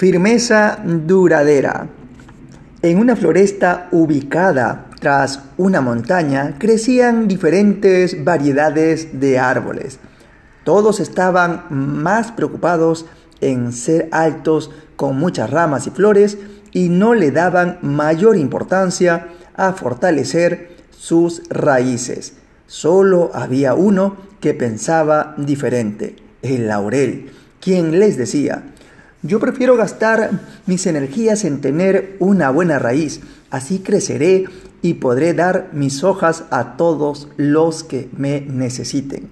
Firmeza duradera. En una floresta ubicada tras una montaña crecían diferentes variedades de árboles. Todos estaban más preocupados en ser altos con muchas ramas y flores y no le daban mayor importancia a fortalecer sus raíces. Solo había uno que pensaba diferente, el laurel, quien les decía, yo prefiero gastar mis energías en tener una buena raíz, así creceré y podré dar mis hojas a todos los que me necesiten.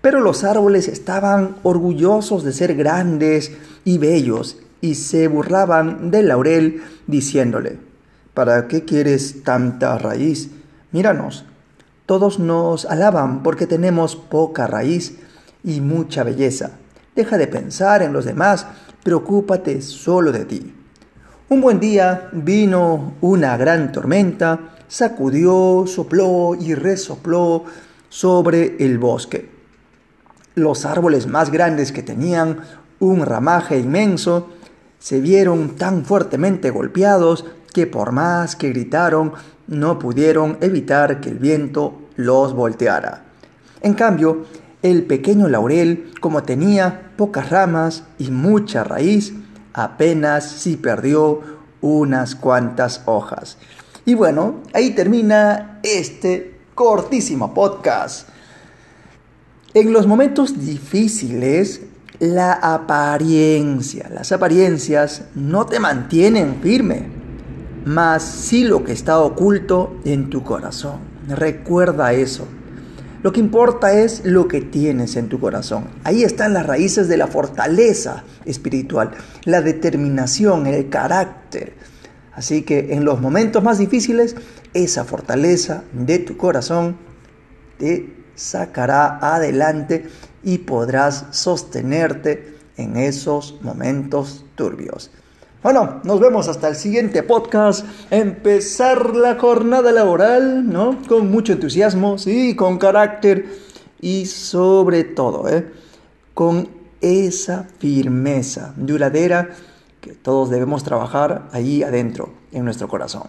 Pero los árboles estaban orgullosos de ser grandes y bellos y se burlaban del laurel diciéndole, ¿para qué quieres tanta raíz? Míranos, todos nos alaban porque tenemos poca raíz y mucha belleza. Deja de pensar en los demás preocúpate solo de ti. Un buen día vino una gran tormenta, sacudió, sopló y resopló sobre el bosque. Los árboles más grandes que tenían un ramaje inmenso se vieron tan fuertemente golpeados que por más que gritaron no pudieron evitar que el viento los volteara. En cambio, el pequeño laurel, como tenía pocas ramas y mucha raíz, apenas si perdió unas cuantas hojas. Y bueno, ahí termina este cortísimo podcast. En los momentos difíciles, la apariencia, las apariencias no te mantienen firme, mas sí lo que está oculto en tu corazón. Recuerda eso. Lo que importa es lo que tienes en tu corazón. Ahí están las raíces de la fortaleza espiritual, la determinación, el carácter. Así que en los momentos más difíciles, esa fortaleza de tu corazón te sacará adelante y podrás sostenerte en esos momentos turbios. Bueno, nos vemos hasta el siguiente podcast. Empezar la jornada laboral, ¿no? Con mucho entusiasmo, sí, con carácter y sobre todo, ¿eh? Con esa firmeza duradera que todos debemos trabajar ahí adentro, en nuestro corazón.